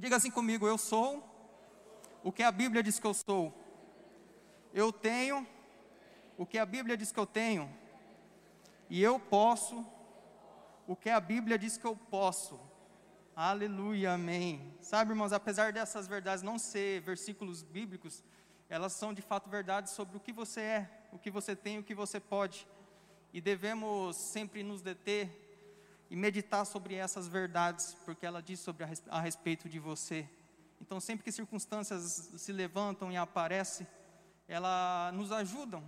Diga assim comigo: eu sou o que a Bíblia diz que eu sou. Eu tenho o que a Bíblia diz que eu tenho. E eu posso o que a Bíblia diz que eu posso. Aleluia, amém. Sabe, irmãos, apesar dessas verdades não ser versículos bíblicos, elas são de fato verdades sobre o que você é, o que você tem, o que você pode. E devemos sempre nos deter e meditar sobre essas verdades, porque ela diz sobre a, respeito de você. Então, sempre que circunstâncias se levantam e aparecem, elas nos ajudam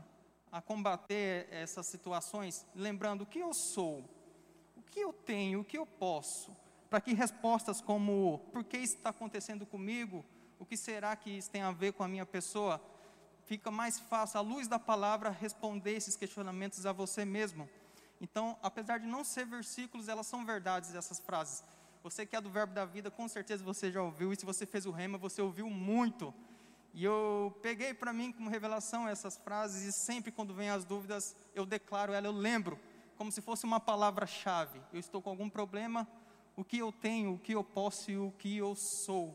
a combater essas situações, lembrando o que eu sou, o que eu tenho, o que eu posso, para que respostas como por que isso está acontecendo comigo, o que será que isso tem a ver com a minha pessoa, fica mais fácil, à luz da palavra, responder esses questionamentos a você mesmo. Então, apesar de não ser versículos, elas são verdades, essas frases. Você que é do verbo da vida, com certeza você já ouviu, e se você fez o rema, você ouviu muito. E eu peguei para mim como revelação essas frases, e sempre quando vem as dúvidas, eu declaro ela, eu lembro, como se fosse uma palavra-chave. Eu estou com algum problema, o que eu tenho, o que eu posso e o que eu sou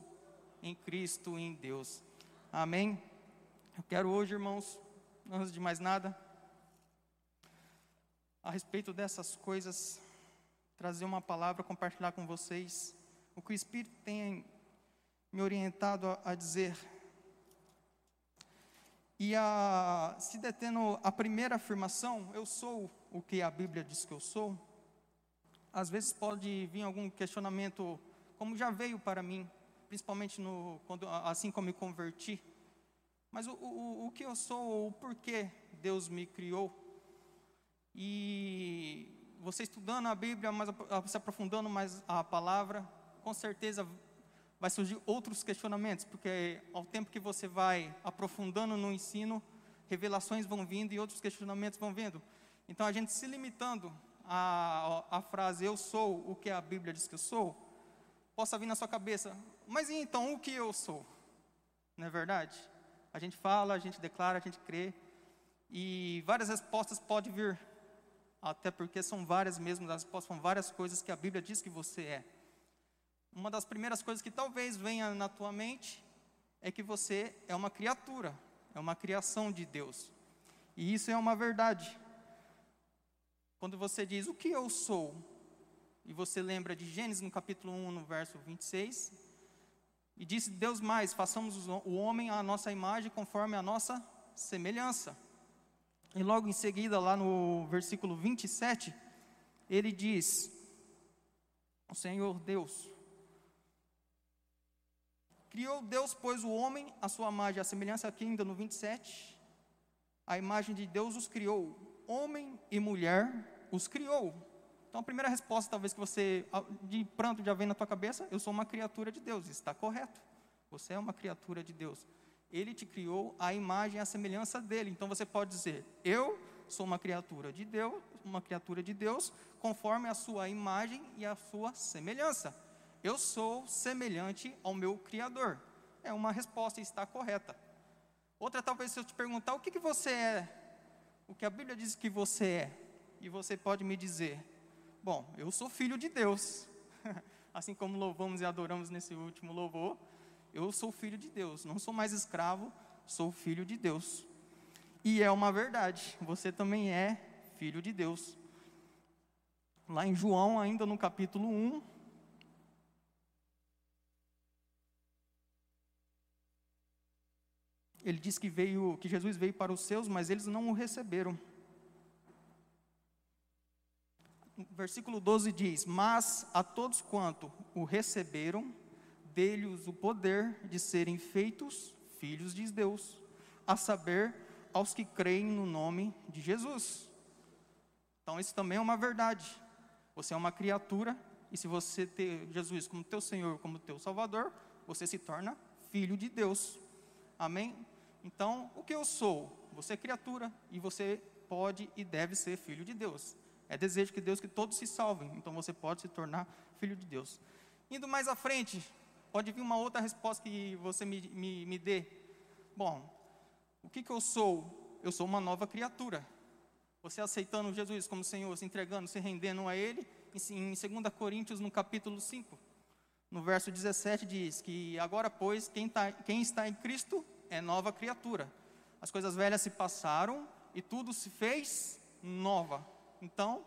em Cristo e em Deus. Amém? Eu quero hoje, irmãos, antes de mais nada, a respeito dessas coisas, trazer uma palavra, compartilhar com vocês o que o Espírito tem me orientado a, a dizer. E a, se detendo a primeira afirmação, eu sou o que a Bíblia diz que eu sou, às vezes pode vir algum questionamento, como já veio para mim, principalmente no, quando, assim como me converti. Mas o, o, o que eu sou, o porquê Deus me criou. E você estudando a Bíblia, mas se aprofundando mais a palavra, com certeza vai surgir outros questionamentos, porque ao tempo que você vai aprofundando no ensino, revelações vão vindo e outros questionamentos vão vindo. Então a gente se limitando a, a frase eu sou o que a Bíblia diz que eu sou, possa vir na sua cabeça, mas então o que eu sou? Não é verdade? A gente fala, a gente declara, a gente crê, e várias respostas podem vir, até porque são várias mesmo, as são várias coisas que a Bíblia diz que você é. Uma das primeiras coisas que talvez venha na tua mente é que você é uma criatura, é uma criação de Deus. E isso é uma verdade. Quando você diz o que eu sou, e você lembra de Gênesis no capítulo 1, no verso 26, e disse Deus mais: façamos o homem à nossa imagem conforme a nossa semelhança. E logo em seguida, lá no versículo 27, ele diz: O Senhor Deus criou Deus, pois o homem, a sua imagem, a semelhança aqui ainda no 27, a imagem de Deus os criou, homem e mulher os criou. Então a primeira resposta, talvez que você de pranto já vem na tua cabeça, eu sou uma criatura de Deus. Está correto. Você é uma criatura de Deus. Ele te criou a imagem e a semelhança dele. Então você pode dizer: eu sou uma criatura de Deus, uma criatura de Deus, conforme a sua imagem e a sua semelhança. Eu sou semelhante ao meu criador. É uma resposta e está correta. Outra, talvez, se eu te perguntar o que, que você é, o que a Bíblia diz que você é, e você pode me dizer: Bom, eu sou filho de Deus. assim como louvamos e adoramos nesse último louvor, eu sou filho de Deus. Não sou mais escravo, sou filho de Deus. E é uma verdade, você também é filho de Deus. Lá em João, ainda no capítulo 1, ele diz que veio, que Jesus veio para os seus, mas eles não o receberam. Versículo 12 diz: Mas a todos quanto o receberam, dele-os o poder de serem feitos filhos de Deus, a saber, aos que creem no nome de Jesus. Então, isso também é uma verdade. Você é uma criatura, e se você ter Jesus como teu Senhor, como teu Salvador, você se torna filho de Deus. Amém? Então, o que eu sou? Você é criatura e você pode e deve ser filho de Deus. É desejo que Deus que todos se salvem. Então você pode se tornar filho de Deus. Indo mais à frente, pode vir uma outra resposta que você me, me, me dê. Bom, o que, que eu sou? Eu sou uma nova criatura. Você aceitando Jesus como Senhor, se entregando, se rendendo a Ele, em, em 2 Coríntios, no capítulo 5. No verso 17 diz que agora, pois, quem, tá, quem está em Cristo é nova criatura. As coisas velhas se passaram e tudo se fez nova. Então,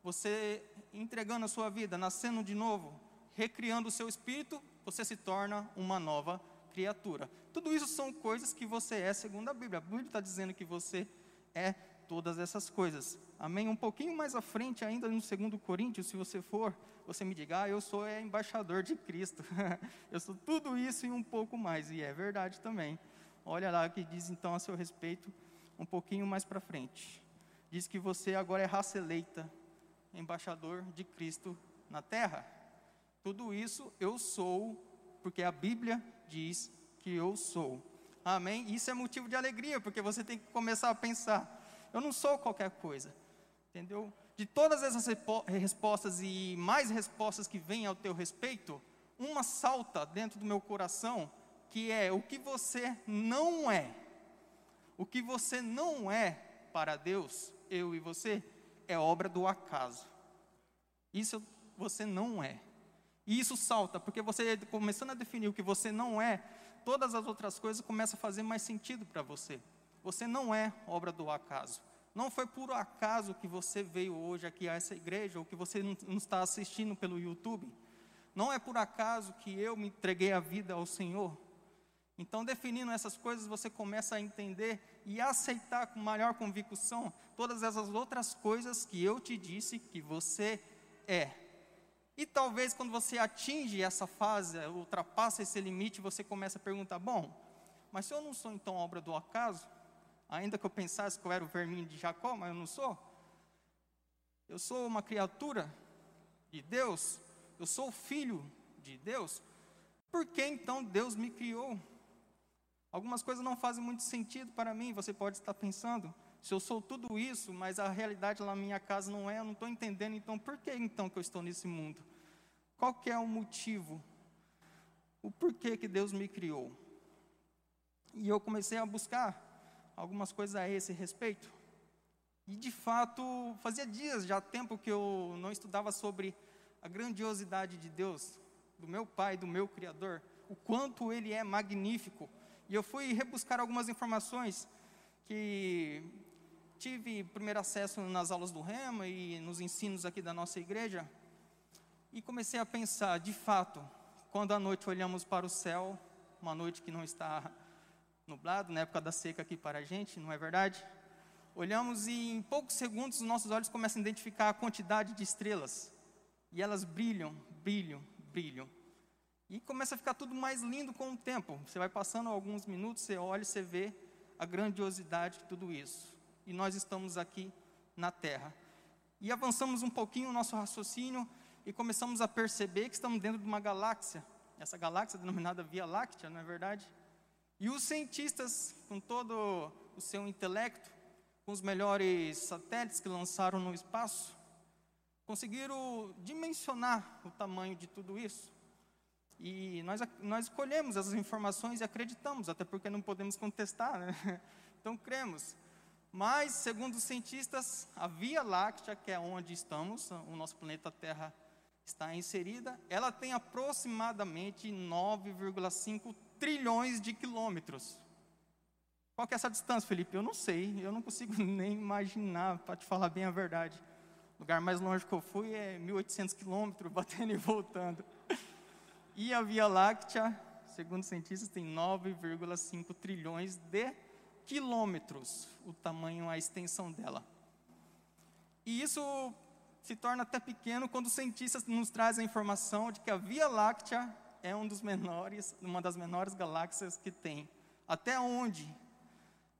você entregando a sua vida, nascendo de novo, recriando o seu espírito, você se torna uma nova criatura. Tudo isso são coisas que você é segundo a Bíblia. A Bíblia está dizendo que você é todas essas coisas. Amém? Um pouquinho mais à frente, ainda no segundo Coríntios, se você for, você me diga, ah, eu sou é, embaixador de Cristo. eu sou tudo isso e um pouco mais. E é verdade também. Olha lá o que diz então a seu respeito, um pouquinho mais para frente. Diz que você agora é raça eleita, embaixador de Cristo na terra. Tudo isso eu sou, porque a Bíblia diz que eu sou. Amém? Isso é motivo de alegria, porque você tem que começar a pensar: eu não sou qualquer coisa. Entendeu? De todas essas respostas e mais respostas que vêm ao teu respeito, uma salta dentro do meu coração, que é o que você não é. O que você não é para Deus, eu e você, é obra do acaso. Isso você não é. E isso salta, porque você começando a definir o que você não é, todas as outras coisas começam a fazer mais sentido para você. Você não é obra do acaso. Não foi por acaso que você veio hoje aqui a essa igreja, ou que você não está assistindo pelo YouTube. Não é por acaso que eu me entreguei a vida ao Senhor. Então, definindo essas coisas, você começa a entender e aceitar com maior convicção todas essas outras coisas que eu te disse que você é. E talvez quando você atinge essa fase, ultrapassa esse limite, você começa a perguntar: bom, mas se eu não sou então obra do acaso, ainda que eu pensasse que eu era o verminho de Jacó, mas eu não sou. Eu sou uma criatura de Deus, eu sou filho de Deus. Por que então Deus me criou? Algumas coisas não fazem muito sentido para mim, você pode estar pensando, se eu sou tudo isso, mas a realidade lá na minha casa não é, eu não estou entendendo, então por que então que eu estou nesse mundo? Qual que é o motivo? O porquê que Deus me criou? E eu comecei a buscar algumas coisas a esse respeito. E de fato, fazia dias, já tempo que eu não estudava sobre a grandiosidade de Deus, do meu Pai, do meu Criador, o quanto Ele é magnífico. E eu fui rebuscar algumas informações que tive primeiro acesso nas aulas do Rema e nos ensinos aqui da nossa igreja. E comecei a pensar, de fato, quando à noite olhamos para o céu, uma noite que não está nublado, na época da seca aqui para a gente, não é verdade? Olhamos e em poucos segundos os nossos olhos começam a identificar a quantidade de estrelas. E elas brilham, brilham, brilham. E começa a ficar tudo mais lindo com o tempo. Você vai passando alguns minutos, você olha e você vê a grandiosidade de tudo isso. E nós estamos aqui na Terra. E avançamos um pouquinho o nosso raciocínio e começamos a perceber que estamos dentro de uma galáxia. Essa galáxia denominada Via Láctea, não é verdade? E os cientistas, com todo o seu intelecto, com os melhores satélites que lançaram no espaço, conseguiram dimensionar o tamanho de tudo isso. E nós, nós escolhemos essas informações e acreditamos, até porque não podemos contestar, né? Então cremos. Mas, segundo os cientistas, a Via Láctea, que é onde estamos, o nosso planeta Terra está inserida, ela tem aproximadamente 9,5 trilhões de quilômetros. Qual que é essa distância, Felipe? Eu não sei, eu não consigo nem imaginar, para te falar bem a verdade. O lugar mais longe que eu fui é 1.800 quilômetros, batendo e voltando. E a Via Láctea, segundo cientistas, tem 9,5 trilhões de quilômetros, o tamanho, a extensão dela. E isso se torna até pequeno quando os cientistas nos trazem a informação de que a Via Láctea é um dos menores, uma das menores galáxias que tem. Até onde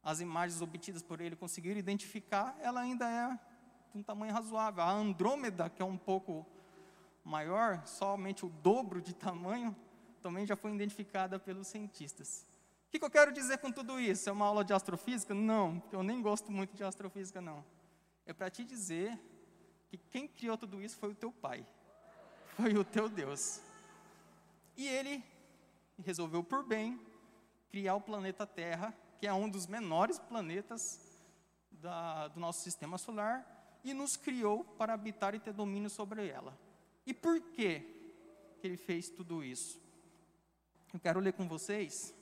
as imagens obtidas por ele conseguiram identificar, ela ainda é de um tamanho razoável. A Andrômeda, que é um pouco maior, somente o dobro de tamanho, também já foi identificada pelos cientistas. O que, que eu quero dizer com tudo isso? É uma aula de astrofísica? Não, porque eu nem gosto muito de astrofísica, não. É para te dizer que quem criou tudo isso foi o teu pai, foi o teu Deus. E ele resolveu por bem criar o planeta Terra, que é um dos menores planetas da, do nosso sistema solar, e nos criou para habitar e ter domínio sobre ela. E por que ele fez tudo isso. Eu quero ler com vocês.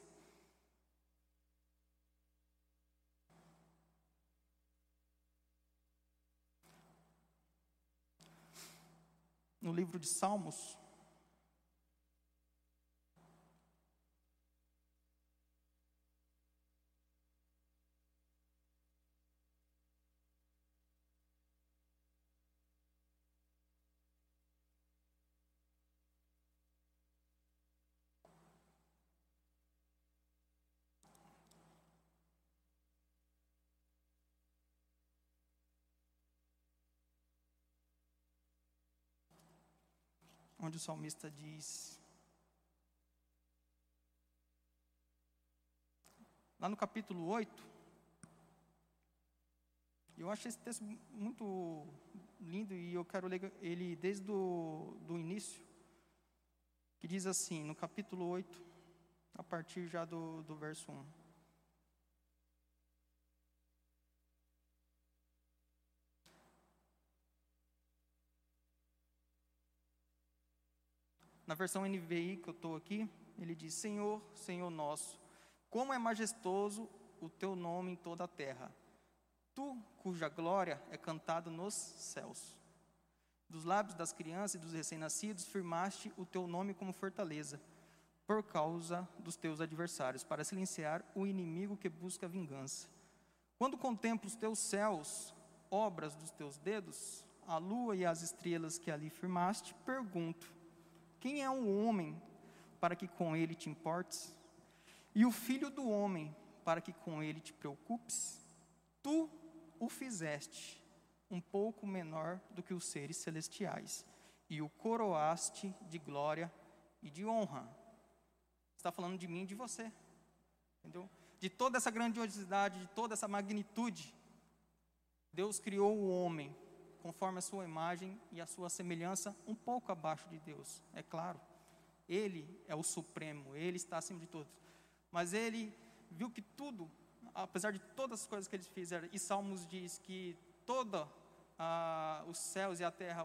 No livro de Salmos, onde o salmista diz. Lá no capítulo 8, eu acho esse texto muito lindo e eu quero ler ele desde o do início, que diz assim, no capítulo 8, a partir já do, do verso 1. Na versão NVI que eu estou aqui, ele diz: Senhor, Senhor nosso, como é majestoso o teu nome em toda a terra. Tu, cuja glória é cantada nos céus. Dos lábios das crianças e dos recém-nascidos, firmaste o teu nome como fortaleza, por causa dos teus adversários, para silenciar o inimigo que busca vingança. Quando contemplo os teus céus, obras dos teus dedos, a lua e as estrelas que ali firmaste, pergunto: quem é o homem para que com ele te importes? E o filho do homem para que com ele te preocupes? Tu o fizeste um pouco menor do que os seres celestiais e o coroaste de glória e de honra. Está falando de mim e de você. Entendeu? De toda essa grandiosidade, de toda essa magnitude, Deus criou o homem conforme a sua imagem e a sua semelhança, um pouco abaixo de Deus, é claro. Ele é o supremo, ele está acima de todos. Mas ele viu que tudo, apesar de todas as coisas que eles fizeram, e Salmos diz que toda ah, os céus e a terra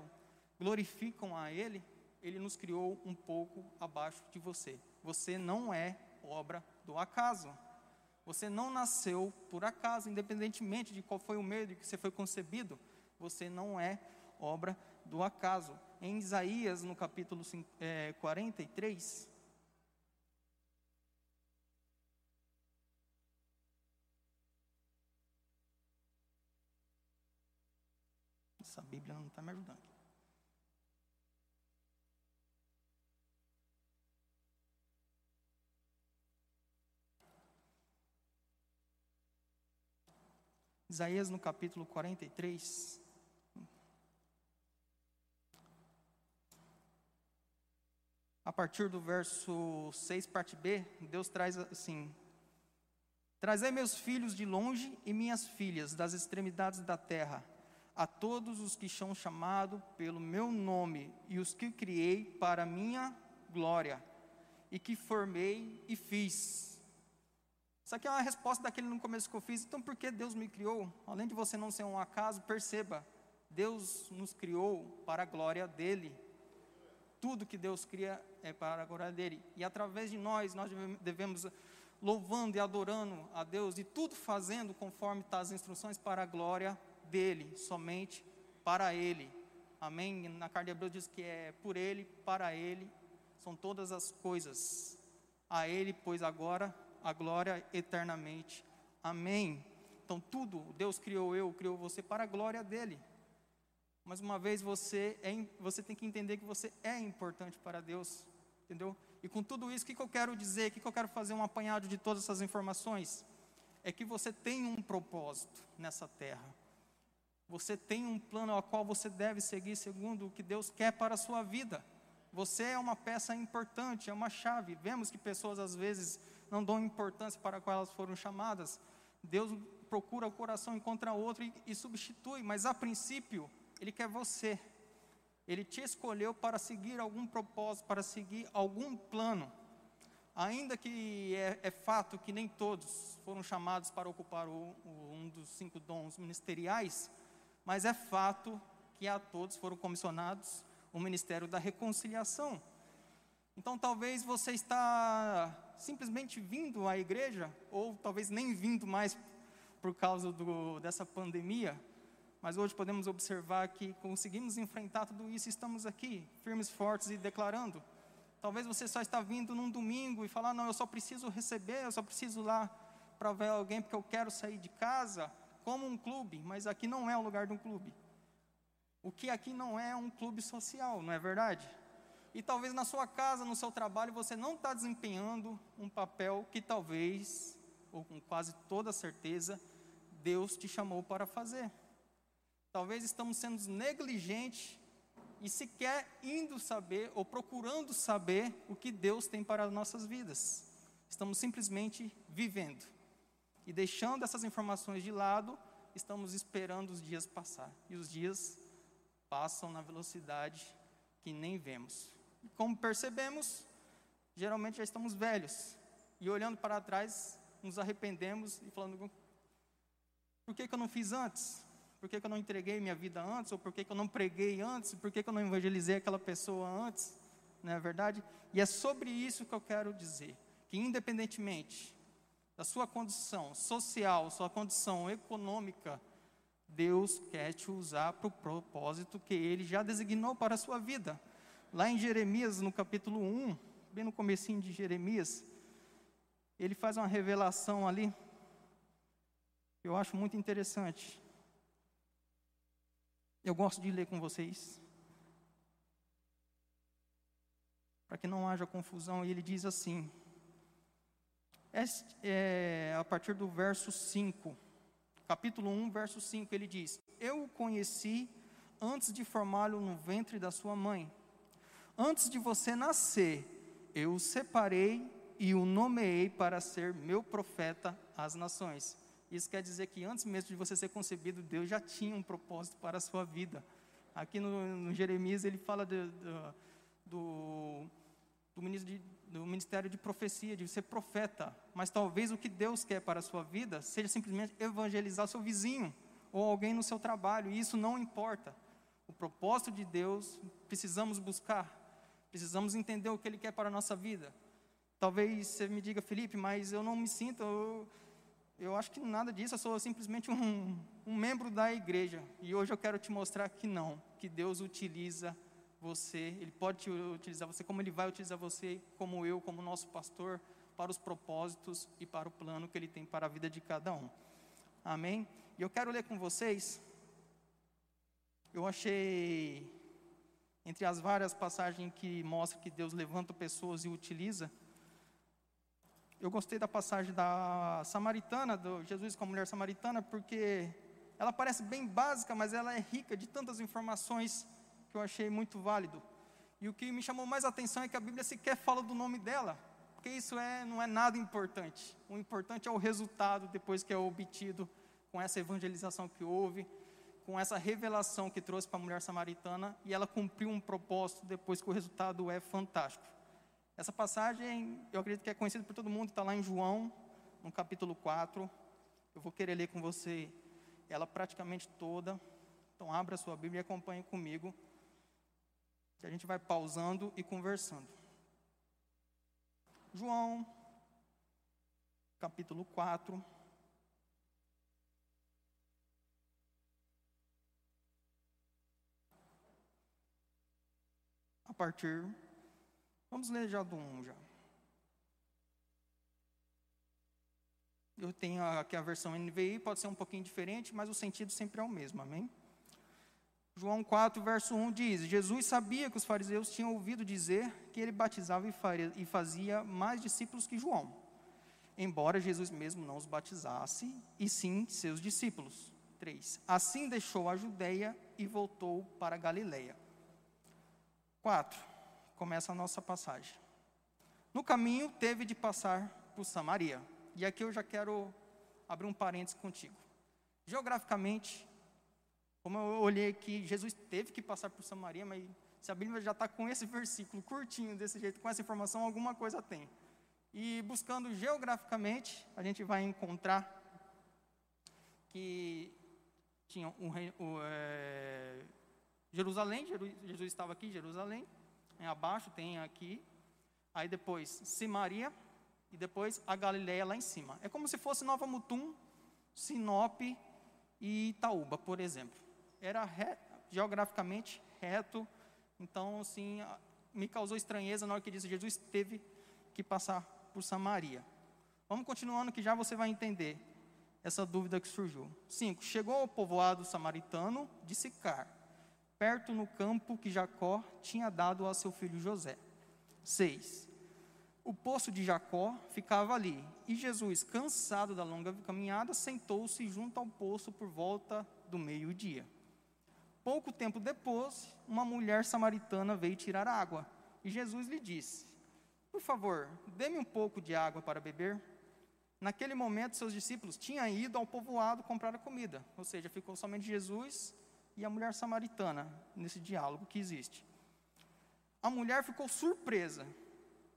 glorificam a ele, ele nos criou um pouco abaixo de você. Você não é obra do acaso. Você não nasceu por acaso, independentemente de qual foi o meio que você foi concebido você não é obra do acaso. Em Isaías, no capítulo é, 43, Essa Bíblia não está me ajudando. Isaías no capítulo 43, a partir do verso 6, parte B, Deus traz assim: Trazei meus filhos de longe e minhas filhas das extremidades da terra, a todos os que são chamados pelo meu nome e os que criei para minha glória, e que formei e fiz. Isso aqui é uma resposta daquele no começo que eu fiz. Então, por que Deus me criou? Além de você não ser um acaso, perceba: Deus nos criou para a glória dele. Tudo que Deus cria é para a glória dele. E através de nós, nós devemos louvando e adorando a Deus e tudo fazendo conforme está as instruções para a glória dele, somente para ele. Amém? Na carta de Hebreus diz que é por ele, para ele, são todas as coisas. A ele, pois agora a glória eternamente. Amém. Então tudo, Deus criou eu, criou você para a glória dele. Mas uma vez você é, você tem que entender que você é importante para Deus, entendeu? E com tudo isso, o que, que eu quero dizer? O que, que eu quero fazer um apanhado de todas essas informações? É que você tem um propósito nessa terra. Você tem um plano ao qual você deve seguir segundo o que Deus quer para a sua vida. Você é uma peça importante, é uma chave. Vemos que pessoas às vezes não dão importância para a qual elas foram chamadas. Deus procura o coração, encontra outro e, e substitui, mas a princípio ele quer você. Ele te escolheu para seguir algum propósito, para seguir algum plano. Ainda que é, é fato que nem todos foram chamados para ocupar o, o, um dos cinco dons ministeriais, mas é fato que a todos foram comissionados o ministério da reconciliação. Então talvez você está simplesmente vindo à igreja, ou talvez nem vindo mais por causa do, dessa pandemia, mas hoje podemos observar que conseguimos enfrentar tudo isso e estamos aqui, firmes, fortes e declarando. Talvez você só está vindo num domingo e falar: não, eu só preciso receber, eu só preciso lá para ver alguém porque eu quero sair de casa, como um clube, mas aqui não é o lugar de um clube. O que aqui não é um clube social, não é verdade? E talvez na sua casa, no seu trabalho, você não está desempenhando um papel que talvez, ou com quase toda certeza, Deus te chamou para fazer. Talvez estamos sendo negligentes e sequer indo saber ou procurando saber o que Deus tem para as nossas vidas. Estamos simplesmente vivendo. E deixando essas informações de lado, estamos esperando os dias passar. E os dias passam na velocidade que nem vemos. E como percebemos, geralmente já estamos velhos. E olhando para trás, nos arrependemos e falando: por que, que eu não fiz antes? Por que, que eu não entreguei minha vida antes? Ou por que, que eu não preguei antes? Por que, que eu não evangelizei aquela pessoa antes? Não é verdade? E é sobre isso que eu quero dizer: que independentemente da sua condição social, sua condição econômica, Deus quer te usar para o propósito que Ele já designou para a sua vida. Lá em Jeremias, no capítulo 1, bem no comecinho de Jeremias, ele faz uma revelação ali, eu acho muito interessante. Eu gosto de ler com vocês. Para que não haja confusão, ele diz assim, é, a partir do verso 5, capítulo 1, verso 5, ele diz: Eu o conheci antes de formá-lo no ventre da sua mãe. Antes de você nascer, eu o separei e o nomeei para ser meu profeta às nações. Isso quer dizer que antes mesmo de você ser concebido, Deus já tinha um propósito para a sua vida. Aqui no, no Jeremias ele fala de, de, do, do, de, do ministério de profecia, de ser profeta. Mas talvez o que Deus quer para a sua vida seja simplesmente evangelizar seu vizinho ou alguém no seu trabalho. E isso não importa. O propósito de Deus precisamos buscar. Precisamos entender o que Ele quer para a nossa vida. Talvez você me diga, Felipe, mas eu não me sinto. Eu, eu acho que nada disso, eu sou simplesmente um, um membro da igreja. E hoje eu quero te mostrar que não, que Deus utiliza você, Ele pode utilizar você como Ele vai utilizar você, como eu, como nosso pastor, para os propósitos e para o plano que Ele tem para a vida de cada um. Amém? E eu quero ler com vocês. Eu achei, entre as várias passagens que mostram que Deus levanta pessoas e utiliza, eu gostei da passagem da samaritana, do Jesus com a mulher samaritana, porque ela parece bem básica, mas ela é rica de tantas informações que eu achei muito válido. E o que me chamou mais atenção é que a Bíblia sequer fala do nome dela, porque isso é, não é nada importante. O importante é o resultado depois que é obtido com essa evangelização que houve, com essa revelação que trouxe para a mulher samaritana, e ela cumpriu um propósito depois que o resultado é fantástico. Essa passagem, eu acredito que é conhecida por todo mundo, está lá em João, no capítulo 4. Eu vou querer ler com você ela praticamente toda. Então, abra sua Bíblia e acompanhe comigo, que a gente vai pausando e conversando. João, capítulo 4. A partir Vamos ler já do 1 já. Eu tenho aqui a versão NVI, pode ser um pouquinho diferente, mas o sentido sempre é o mesmo, amém? João 4, verso 1 diz: Jesus sabia que os fariseus tinham ouvido dizer que ele batizava e fazia mais discípulos que João, embora Jesus mesmo não os batizasse, e sim seus discípulos. 3. Assim deixou a Judéia e voltou para a Galileia. 4 começa a nossa passagem. No caminho, teve de passar por Samaria. E aqui eu já quero abrir um parênteses contigo. Geograficamente, como eu olhei aqui, Jesus teve que passar por Samaria, mas se a Bíblia já está com esse versículo curtinho desse jeito, com essa informação, alguma coisa tem. E buscando geograficamente, a gente vai encontrar que tinha um, é, Jerusalém, Jesus estava aqui, Jerusalém, abaixo tem aqui, aí depois Samaria e depois a Galileia lá em cima. É como se fosse Nova Mutum, Sinop e Itaúba, por exemplo. Era re, geograficamente reto, então assim, me causou estranheza na hora que disse Jesus teve que passar por Samaria. Vamos continuando que já você vai entender essa dúvida que surgiu. 5. Chegou ao povoado samaritano de Sicar, perto no campo que Jacó tinha dado a seu filho José. 6. O poço de Jacó ficava ali, e Jesus, cansado da longa caminhada, sentou-se junto ao poço por volta do meio-dia. Pouco tempo depois, uma mulher samaritana veio tirar água, e Jesus lhe disse: Por favor, dê-me um pouco de água para beber. Naquele momento, seus discípulos tinham ido ao povoado comprar a comida, ou seja, ficou somente Jesus e a mulher samaritana nesse diálogo que existe. A mulher ficou surpresa,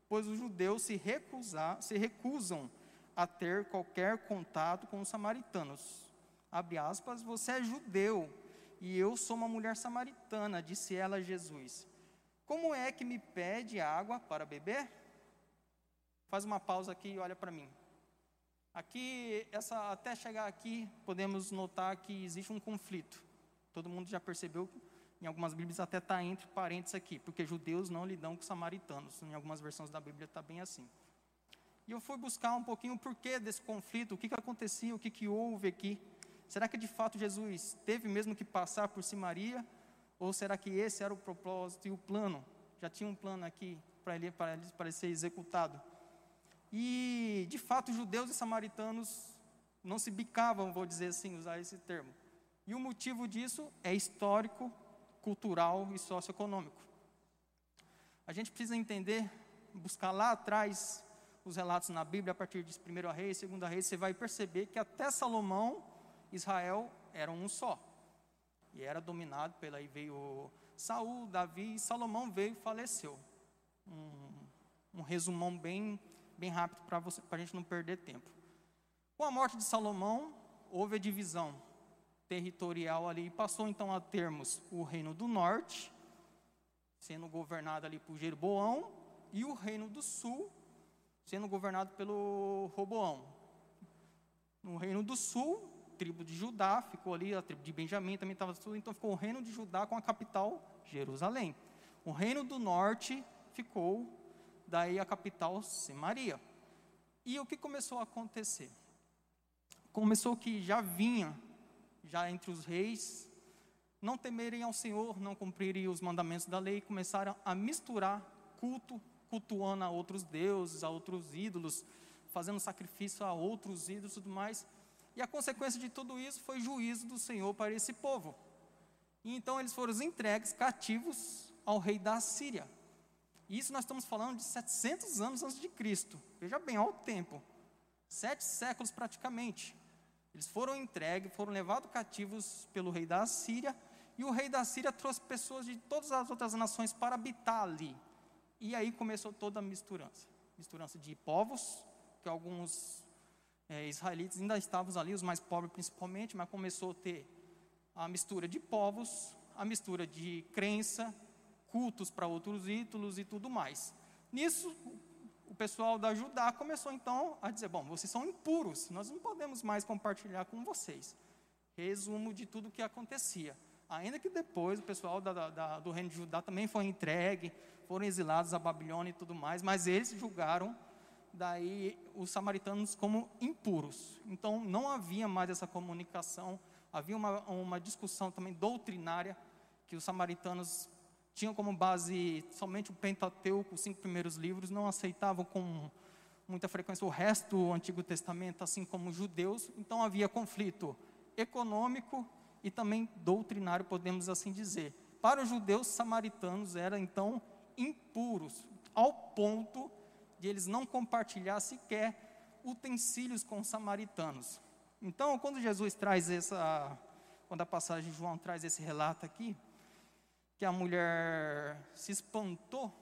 pois os judeus se, recusar, se recusam a ter qualquer contato com os samaritanos. Abre aspas, você é judeu e eu sou uma mulher samaritana, disse ela a Jesus. Como é que me pede água para beber? Faz uma pausa aqui e olha para mim. Aqui, essa, até chegar aqui, podemos notar que existe um conflito. Todo mundo já percebeu, em algumas Bíblias até está entre parênteses aqui, porque judeus não lidam com samaritanos. Em algumas versões da Bíblia está bem assim. E eu fui buscar um pouquinho o porquê desse conflito, o que, que acontecia, o que, que houve aqui. Será que de fato Jesus teve mesmo que passar por Maria? Ou será que esse era o propósito e o plano? Já tinha um plano aqui para ele, ele, para ele ser executado. E, de fato, judeus e samaritanos não se bicavam, vou dizer assim, usar esse termo. E o motivo disso é histórico, cultural e socioeconômico. A gente precisa entender, buscar lá atrás os relatos na Bíblia, a partir de 1 Reis, 2 Reis, você vai perceber que até Salomão, Israel era um só. E era dominado pela aí veio Saul, Davi, e Salomão veio e faleceu. Um, um resumão bem bem rápido para a gente não perder tempo. Com a morte de Salomão, houve a divisão territorial ali, e passou então a termos o reino do norte, sendo governado ali por Jeroboão, e o reino do sul, sendo governado pelo Roboão. No reino do sul, tribo de Judá ficou ali, a tribo de Benjamim também estava sul, então ficou o reino de Judá com a capital Jerusalém. O reino do norte ficou daí a capital Semaria. E o que começou a acontecer? Começou que já vinha, já entre os reis, não temerem ao Senhor, não cumprirem os mandamentos da lei, começaram a misturar culto, cultuando a outros deuses, a outros ídolos, fazendo sacrifício a outros ídolos e tudo mais. E a consequência de tudo isso foi juízo do Senhor para esse povo. E então eles foram entregues cativos ao rei da Síria. Isso nós estamos falando de 700 anos antes de Cristo. Veja bem, olha o tempo. Sete séculos praticamente. Eles foram entregues, foram levados cativos pelo rei da Síria, e o rei da Síria trouxe pessoas de todas as outras nações para habitar ali. E aí começou toda a misturança. Misturança de povos, que alguns é, israelitas ainda estavam ali, os mais pobres principalmente, mas começou a ter a mistura de povos, a mistura de crença, cultos para outros ídolos e tudo mais. Nisso, o pessoal da Judá começou então a dizer: bom, vocês são impuros, nós não podemos mais compartilhar com vocês. Resumo de tudo o que acontecia. Ainda que depois o pessoal da, da, do reino de Judá também foi entregue, foram exilados à Babilônia e tudo mais, mas eles julgaram daí os samaritanos como impuros. Então não havia mais essa comunicação, havia uma, uma discussão também doutrinária que os samaritanos tinham como base somente o Pentateuco, os cinco primeiros livros, não aceitavam com muita frequência o resto do Antigo Testamento, assim como os judeus. Então havia conflito econômico e também doutrinário, podemos assim dizer. Para os judeus, samaritanos eram então impuros, ao ponto de eles não compartilhar sequer utensílios com os samaritanos. Então, quando Jesus traz essa, quando a passagem de João traz esse relato aqui, que a mulher se espantou,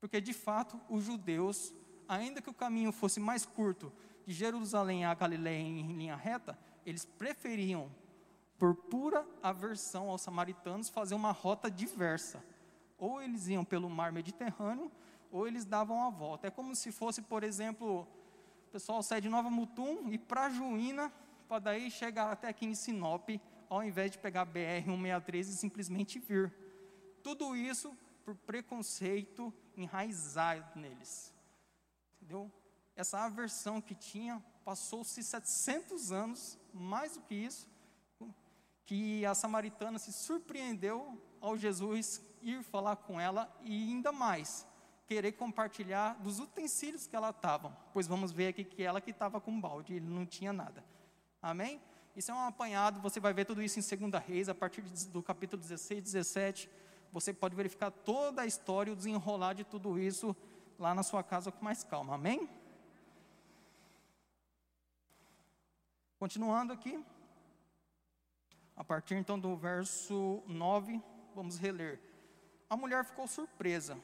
porque de fato os judeus, ainda que o caminho fosse mais curto de Jerusalém a Galiléia em linha reta, eles preferiam, por pura aversão aos samaritanos, fazer uma rota diversa. Ou eles iam pelo mar Mediterrâneo, ou eles davam a volta. É como se fosse, por exemplo, o pessoal sai de Nova Mutum e para Juína, para daí chegar até aqui em Sinop, ao invés de pegar BR 163 e simplesmente vir. Tudo isso por preconceito enraizado neles. Entendeu? Essa aversão que tinha, passou-se 700 anos, mais do que isso, que a samaritana se surpreendeu ao Jesus ir falar com ela e ainda mais, querer compartilhar dos utensílios que ela estava, pois vamos ver aqui que ela que estava com balde, ele não tinha nada. Amém? Isso é um apanhado, você vai ver tudo isso em 2 Reis, a partir do capítulo 16, 17, você pode verificar toda a história, o desenrolar de tudo isso lá na sua casa com mais calma. Amém? Continuando aqui, a partir então do verso 9, vamos reler. A mulher ficou surpresa,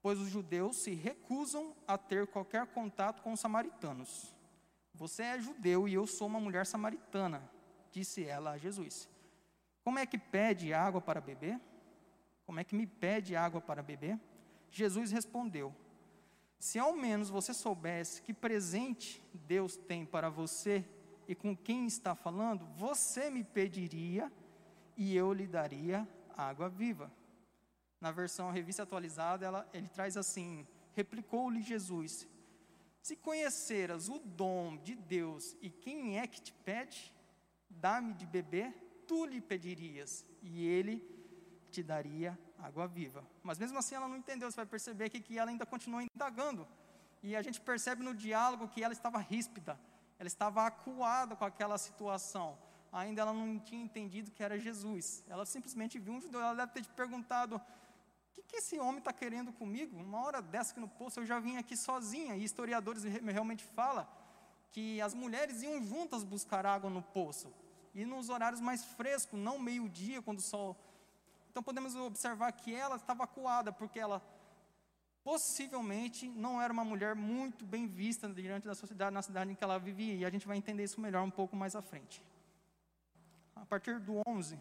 pois os judeus se recusam a ter qualquer contato com os samaritanos. Você é judeu e eu sou uma mulher samaritana, disse ela a Jesus. Como é que pede água para beber? Como é que me pede água para beber? Jesus respondeu: Se ao menos você soubesse que presente Deus tem para você e com quem está falando, você me pediria e eu lhe daria água viva. Na versão revista atualizada, ela, ele traz assim: Replicou-lhe Jesus: Se conheceras o dom de Deus e quem é que te pede, dá-me de beber tu lhe pedirias e ele te daria água viva. Mas mesmo assim ela não entendeu, você vai perceber aqui que ela ainda continua indagando. E a gente percebe no diálogo que ela estava ríspida, ela estava acuada com aquela situação. Ainda ela não tinha entendido que era Jesus. Ela simplesmente viu um judeu, ela deve ter te perguntado: o que, que esse homem está querendo comigo? Uma hora dessa que no poço eu já vim aqui sozinha. E historiadores realmente falam que as mulheres iam juntas buscar água no poço e nos horários mais frescos, não meio-dia, quando o sol. Então podemos observar que ela estava acuada, porque ela possivelmente não era uma mulher muito bem vista diante da sociedade na cidade em que ela vivia, e a gente vai entender isso melhor um pouco mais à frente. A partir do 11,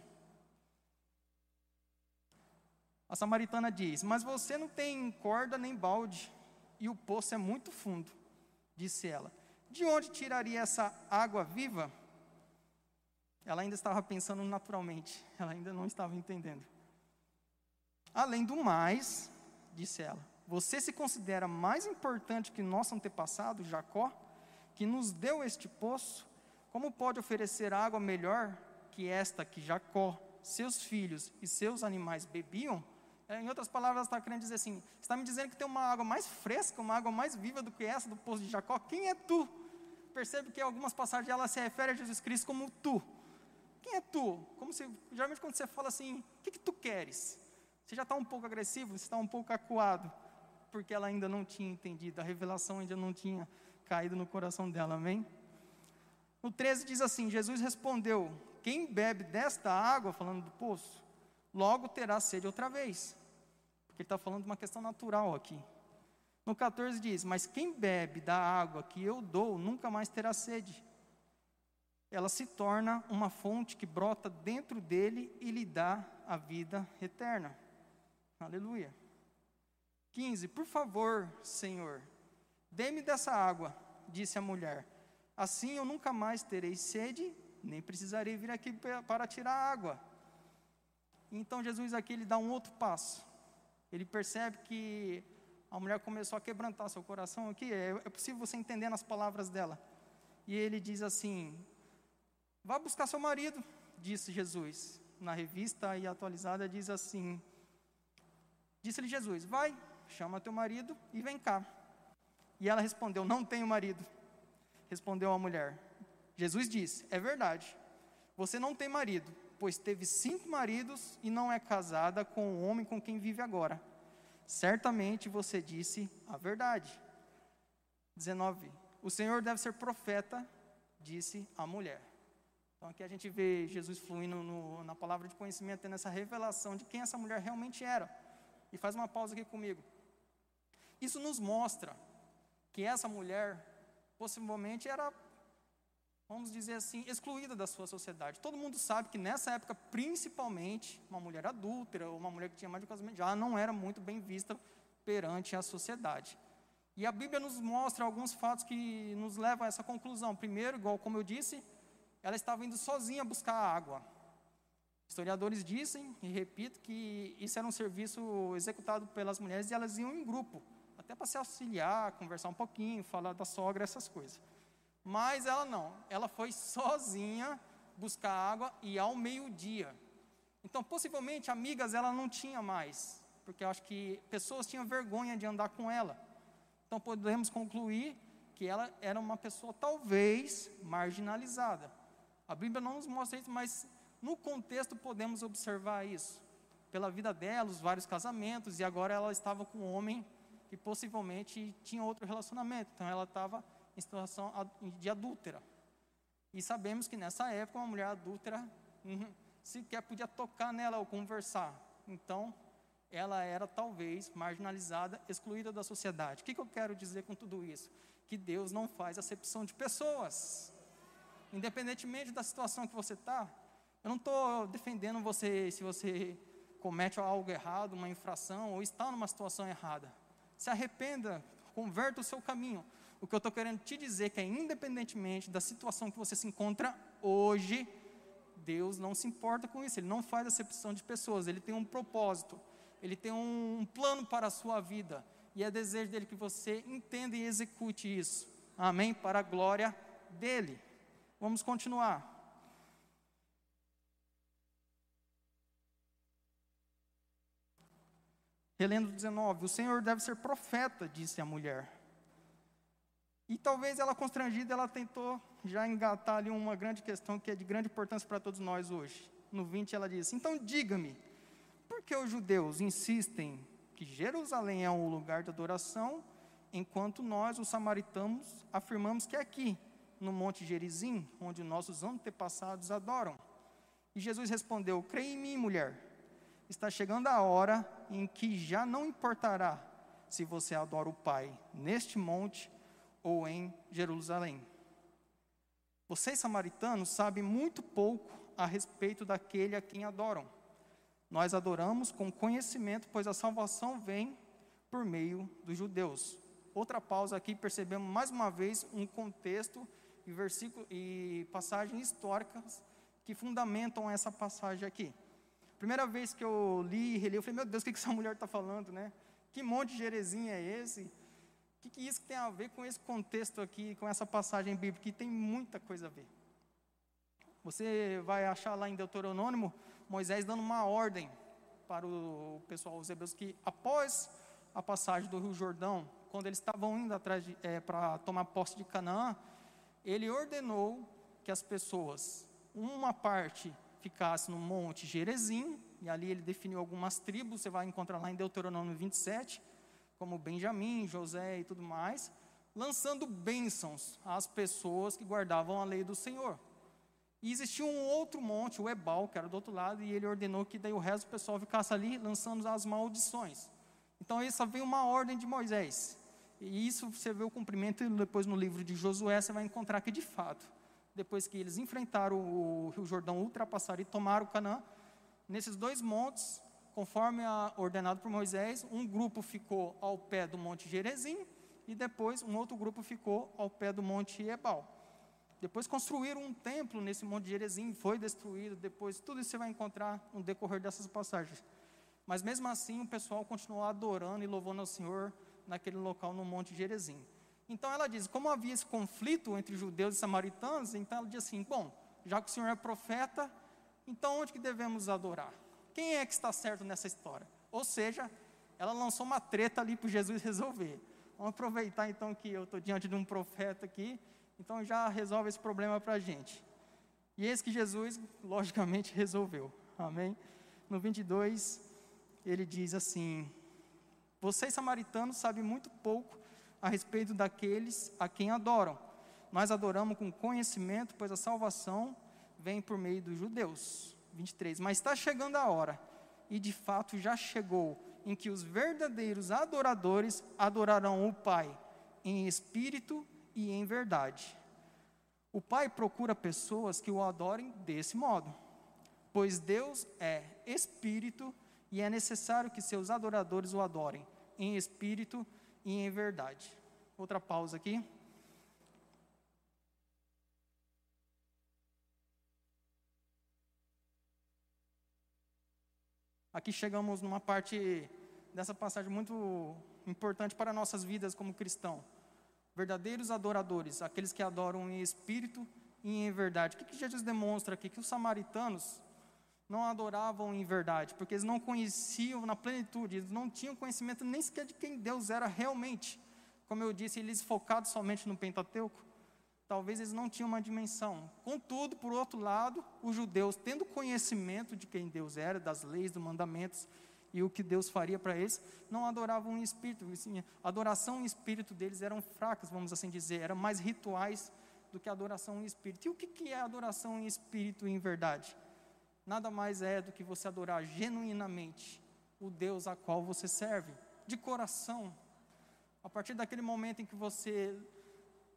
a samaritana diz: Mas você não tem corda nem balde, e o poço é muito fundo, disse ela. De onde tiraria essa água viva? Ela ainda estava pensando naturalmente, ela ainda não estava entendendo. Além do mais, disse ela, você se considera mais importante que nosso antepassado, Jacó, que nos deu este poço? Como pode oferecer água melhor que esta que Jacó, seus filhos e seus animais bebiam? É, em outras palavras, está querendo dizer assim: está me dizendo que tem uma água mais fresca, uma água mais viva do que essa do poço de Jacó? Quem é tu? Percebe que em algumas passagens ela se refere a Jesus Cristo como tu. Quem é tu? Como se, geralmente quando você fala assim, o que, que tu queres? Você já está um pouco agressivo, você está um pouco acuado, porque ela ainda não tinha entendido, a revelação ainda não tinha caído no coração dela, amém? No 13 diz assim: Jesus respondeu: Quem bebe desta água, falando do poço, logo terá sede outra vez. Porque ele está falando de uma questão natural aqui. No 14 diz: Mas quem bebe da água que eu dou, nunca mais terá sede ela se torna uma fonte que brota dentro dele e lhe dá a vida eterna. Aleluia. 15. Por favor, Senhor, dê-me dessa água, disse a mulher. Assim eu nunca mais terei sede, nem precisarei vir aqui para tirar água. Então Jesus aqui ele dá um outro passo. Ele percebe que a mulher começou a quebrantar seu coração aqui. É, é possível você entender nas palavras dela. E ele diz assim: Vá buscar seu marido, disse Jesus. Na revista e atualizada diz assim: Disse-lhe Jesus: Vai, chama teu marido e vem cá. E ela respondeu: Não tenho marido. Respondeu a mulher. Jesus disse: É verdade. Você não tem marido, pois teve cinco maridos e não é casada com o homem com quem vive agora. Certamente você disse a verdade. 19. O Senhor deve ser profeta, disse a mulher. Então aqui a gente vê Jesus fluindo no, na palavra de conhecimento, tendo essa revelação de quem essa mulher realmente era. E faz uma pausa aqui comigo. Isso nos mostra que essa mulher possivelmente era, vamos dizer assim, excluída da sua sociedade. Todo mundo sabe que nessa época, principalmente, uma mulher adúltera, ou uma mulher que tinha mais de casamento, já não era muito bem vista perante a sociedade. E a Bíblia nos mostra alguns fatos que nos levam a essa conclusão. Primeiro, igual como eu disse, ela estava indo sozinha buscar água. Historiadores dizem, e repito, que isso era um serviço executado pelas mulheres e elas iam em grupo, até para se auxiliar, conversar um pouquinho, falar da sogra, essas coisas. Mas ela não, ela foi sozinha buscar água e ao meio-dia. Então, possivelmente, amigas ela não tinha mais, porque eu acho que pessoas tinham vergonha de andar com ela. Então, podemos concluir que ela era uma pessoa talvez marginalizada. A Bíblia não nos mostra isso, mas no contexto podemos observar isso. Pela vida dela, os vários casamentos, e agora ela estava com um homem que possivelmente tinha outro relacionamento. Então, ela estava em situação de adúltera. E sabemos que nessa época uma mulher adúltera uhum, sequer podia tocar nela ou conversar. Então, ela era talvez marginalizada, excluída da sociedade. O que, que eu quero dizer com tudo isso? Que Deus não faz acepção de pessoas. Independentemente da situação que você está, eu não estou defendendo você se você comete algo errado, uma infração, ou está numa situação errada. Se arrependa, converta o seu caminho. O que eu estou querendo te dizer é que, independentemente da situação que você se encontra hoje, Deus não se importa com isso, Ele não faz acepção de pessoas, Ele tem um propósito, Ele tem um plano para a sua vida, e é desejo dele que você entenda e execute isso, amém? Para a glória dele. Vamos continuar. Relendo 19: O Senhor deve ser profeta, disse a mulher. E talvez ela constrangida, ela tentou já engatar ali uma grande questão que é de grande importância para todos nós hoje. No 20 ela diz: Então diga-me, por que os judeus insistem que Jerusalém é um lugar de adoração, enquanto nós, os samaritanos, afirmamos que é aqui, no Monte Gerizim, onde nossos antepassados adoram? E Jesus respondeu: Creia em mim, mulher. Está chegando a hora em que já não importará se você adora o Pai neste monte ou em Jerusalém. Vocês, samaritanos, sabem muito pouco a respeito daquele a quem adoram. Nós adoramos com conhecimento, pois a salvação vem por meio dos judeus. Outra pausa aqui, percebemos mais uma vez um contexto e versículo e passagens históricas que fundamentam essa passagem aqui. Primeira vez que eu li e reli, eu falei, meu Deus, o que, que essa mulher está falando, né? Que monte de heresia é esse? O que, que isso tem a ver com esse contexto aqui, com essa passagem bíblica? Que tem muita coisa a ver. Você vai achar lá em Deuteronômio, Moisés dando uma ordem para o pessoal, os hebreus, que após a passagem do Rio Jordão, quando eles estavam indo atrás é, para tomar posse de Canaã, ele ordenou que as pessoas, uma parte ficasse no monte Gerezim, e ali ele definiu algumas tribos, você vai encontrar lá em Deuteronômio 27, como Benjamim, José e tudo mais, lançando bênçãos às pessoas que guardavam a lei do Senhor. E existia um outro monte, o Ebal, que era do outro lado, e ele ordenou que daí o resto do pessoal ficasse ali lançando as maldições. Então, essa veio uma ordem de Moisés. E isso você vê o cumprimento, depois no livro de Josué você vai encontrar que de fato, depois que eles enfrentaram o Rio Jordão, ultrapassaram e tomaram Canaã, nesses dois montes, conforme ordenado por Moisés, um grupo ficou ao pé do Monte Gerezim e depois um outro grupo ficou ao pé do Monte Ebal. Depois construíram um templo nesse Monte Gerezim, foi destruído, depois tudo isso você vai encontrar no decorrer dessas passagens. Mas mesmo assim o pessoal continuou adorando e louvando ao Senhor naquele local no Monte Gerezim. Então ela diz, como havia esse conflito entre judeus e samaritanos, então ela diz assim, bom, já que o Senhor é profeta, então onde que devemos adorar? Quem é que está certo nessa história? Ou seja, ela lançou uma treta ali para Jesus resolver. Vamos aproveitar então que eu estou diante de um profeta aqui, então já resolve esse problema para a gente. E eis que Jesus, logicamente, resolveu. Amém? No 22, ele diz assim: Vocês, samaritanos, sabem muito pouco a respeito daqueles a quem adoram. Nós adoramos com conhecimento, pois a salvação vem por meio dos judeus. 23. Mas está chegando a hora, e de fato já chegou, em que os verdadeiros adoradores adorarão o Pai em espírito e em verdade. O Pai procura pessoas que o adorem desse modo, pois Deus é espírito e é necessário que seus adoradores o adorem em espírito e em verdade. Outra pausa aqui. Aqui chegamos numa parte dessa passagem muito importante para nossas vidas como cristão. Verdadeiros adoradores, aqueles que adoram em espírito e em verdade. O que, que Jesus demonstra aqui? Que os samaritanos não adoravam em verdade, porque eles não conheciam na plenitude, eles não tinham conhecimento nem sequer de quem Deus era realmente. Como eu disse, eles focados somente no Pentateuco, talvez eles não tinham uma dimensão. Contudo, por outro lado, os judeus, tendo conhecimento de quem Deus era, das leis, dos mandamentos e o que Deus faria para eles, não adoravam em espírito. A adoração em espírito deles eram fracas, vamos assim dizer, eram mais rituais do que adoração em espírito. E o que, é adoração em espírito em verdade? Nada mais é do que você adorar genuinamente o Deus a qual você serve, de coração. A partir daquele momento em que você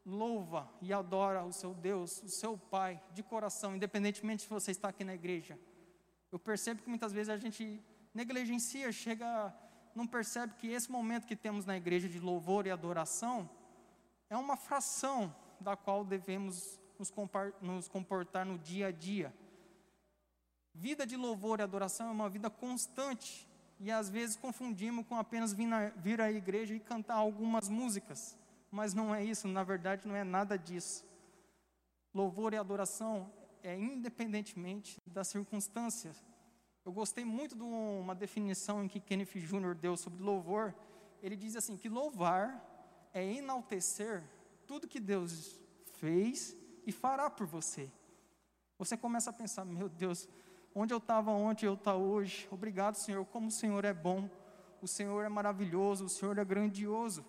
louva e adora o seu Deus, o seu Pai, de coração, independentemente se você está aqui na igreja. Eu percebo que muitas vezes a gente negligencia, chega, não percebe que esse momento que temos na igreja de louvor e adoração é uma fração da qual devemos nos, comportar no dia a dia. Vida de louvor e adoração é uma vida constante e às vezes confundimos com apenas vir, na, vir à igreja e cantar algumas músicas mas não é isso, na verdade não é nada disso. Louvor e adoração é independentemente das circunstâncias. Eu gostei muito de uma definição que Kenneth Jr. deu sobre louvor. Ele diz assim: que louvar é enaltecer tudo que Deus fez e fará por você. Você começa a pensar: meu Deus, onde eu estava ontem, eu estou hoje. Obrigado, Senhor, como o Senhor é bom, o Senhor é maravilhoso, o Senhor é grandioso.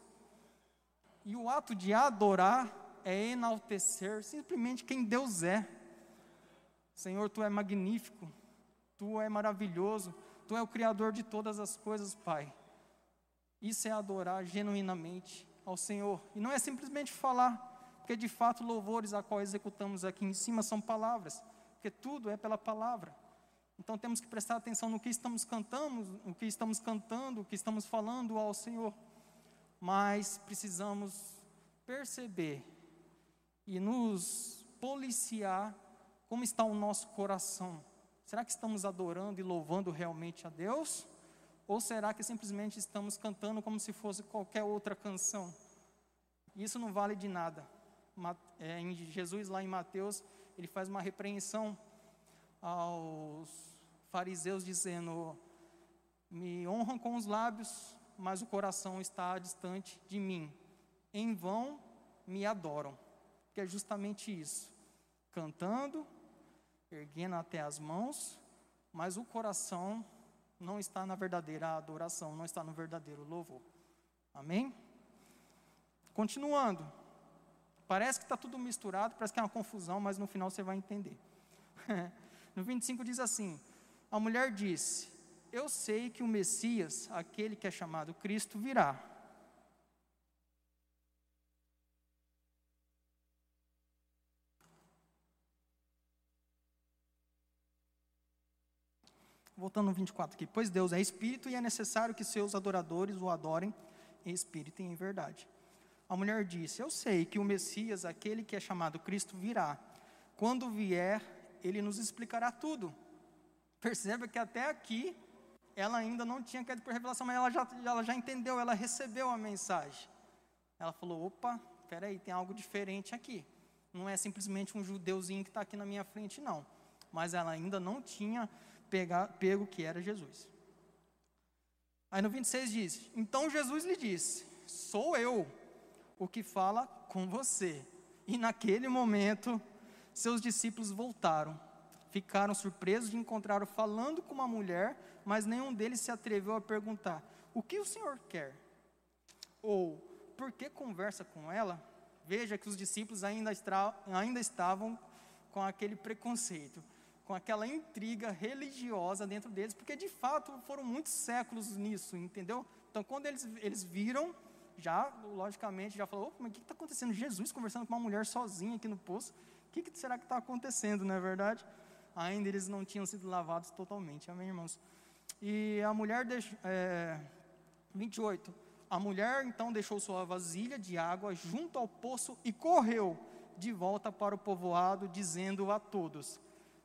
E o ato de adorar é enaltecer simplesmente quem Deus é. Senhor, tu é magnífico, tu é maravilhoso, tu é o criador de todas as coisas, Pai. Isso é adorar genuinamente ao Senhor. E não é simplesmente falar, porque de fato louvores a qual executamos aqui em cima são palavras, porque tudo é pela palavra. Então temos que prestar atenção no que estamos cantando, no que estamos cantando, o que estamos falando ao Senhor mas precisamos perceber e nos policiar como está o nosso coração. Será que estamos adorando e louvando realmente a Deus? Ou será que simplesmente estamos cantando como se fosse qualquer outra canção? Isso não vale de nada. É, Jesus, lá em Mateus, ele faz uma repreensão aos fariseus, dizendo: Me honram com os lábios, mas o coração está distante de mim. Em vão me adoram. Que é justamente isso. Cantando, erguendo até as mãos, mas o coração não está na verdadeira adoração, não está no verdadeiro louvor. Amém? Continuando. Parece que está tudo misturado, parece que é uma confusão, mas no final você vai entender. no 25 diz assim: A mulher disse: eu sei que o Messias, aquele que é chamado Cristo, virá. Voltando no 24 aqui. Pois Deus é espírito e é necessário que seus adoradores o adorem em espírito e em verdade. A mulher disse: Eu sei que o Messias, aquele que é chamado Cristo, virá. Quando vier, ele nos explicará tudo. Perceba que até aqui ela ainda não tinha caído por revelação, mas ela já, ela já entendeu, ela recebeu a mensagem. Ela falou: opa, peraí, tem algo diferente aqui. Não é simplesmente um judeuzinho que está aqui na minha frente, não. Mas ela ainda não tinha pegar, pego que era Jesus. Aí no 26 diz: Então Jesus lhe disse: Sou eu o que fala com você. E naquele momento, seus discípulos voltaram ficaram surpresos de encontrá-lo falando com uma mulher, mas nenhum deles se atreveu a perguntar: O que o senhor quer? Ou por que conversa com ela? Veja que os discípulos ainda, estra, ainda estavam com aquele preconceito, com aquela intriga religiosa dentro deles, porque de fato foram muitos séculos nisso, entendeu? Então, quando eles, eles viram, já, logicamente, já falou: mas o que está acontecendo? Jesus conversando com uma mulher sozinha aqui no poço. Que, que será que está acontecendo, não é verdade? ainda eles não tinham sido lavados totalmente. Amém, irmãos? E a mulher, de, é, 28, A mulher então deixou sua vasilha de água junto ao poço e correu de volta para o povoado, dizendo a todos: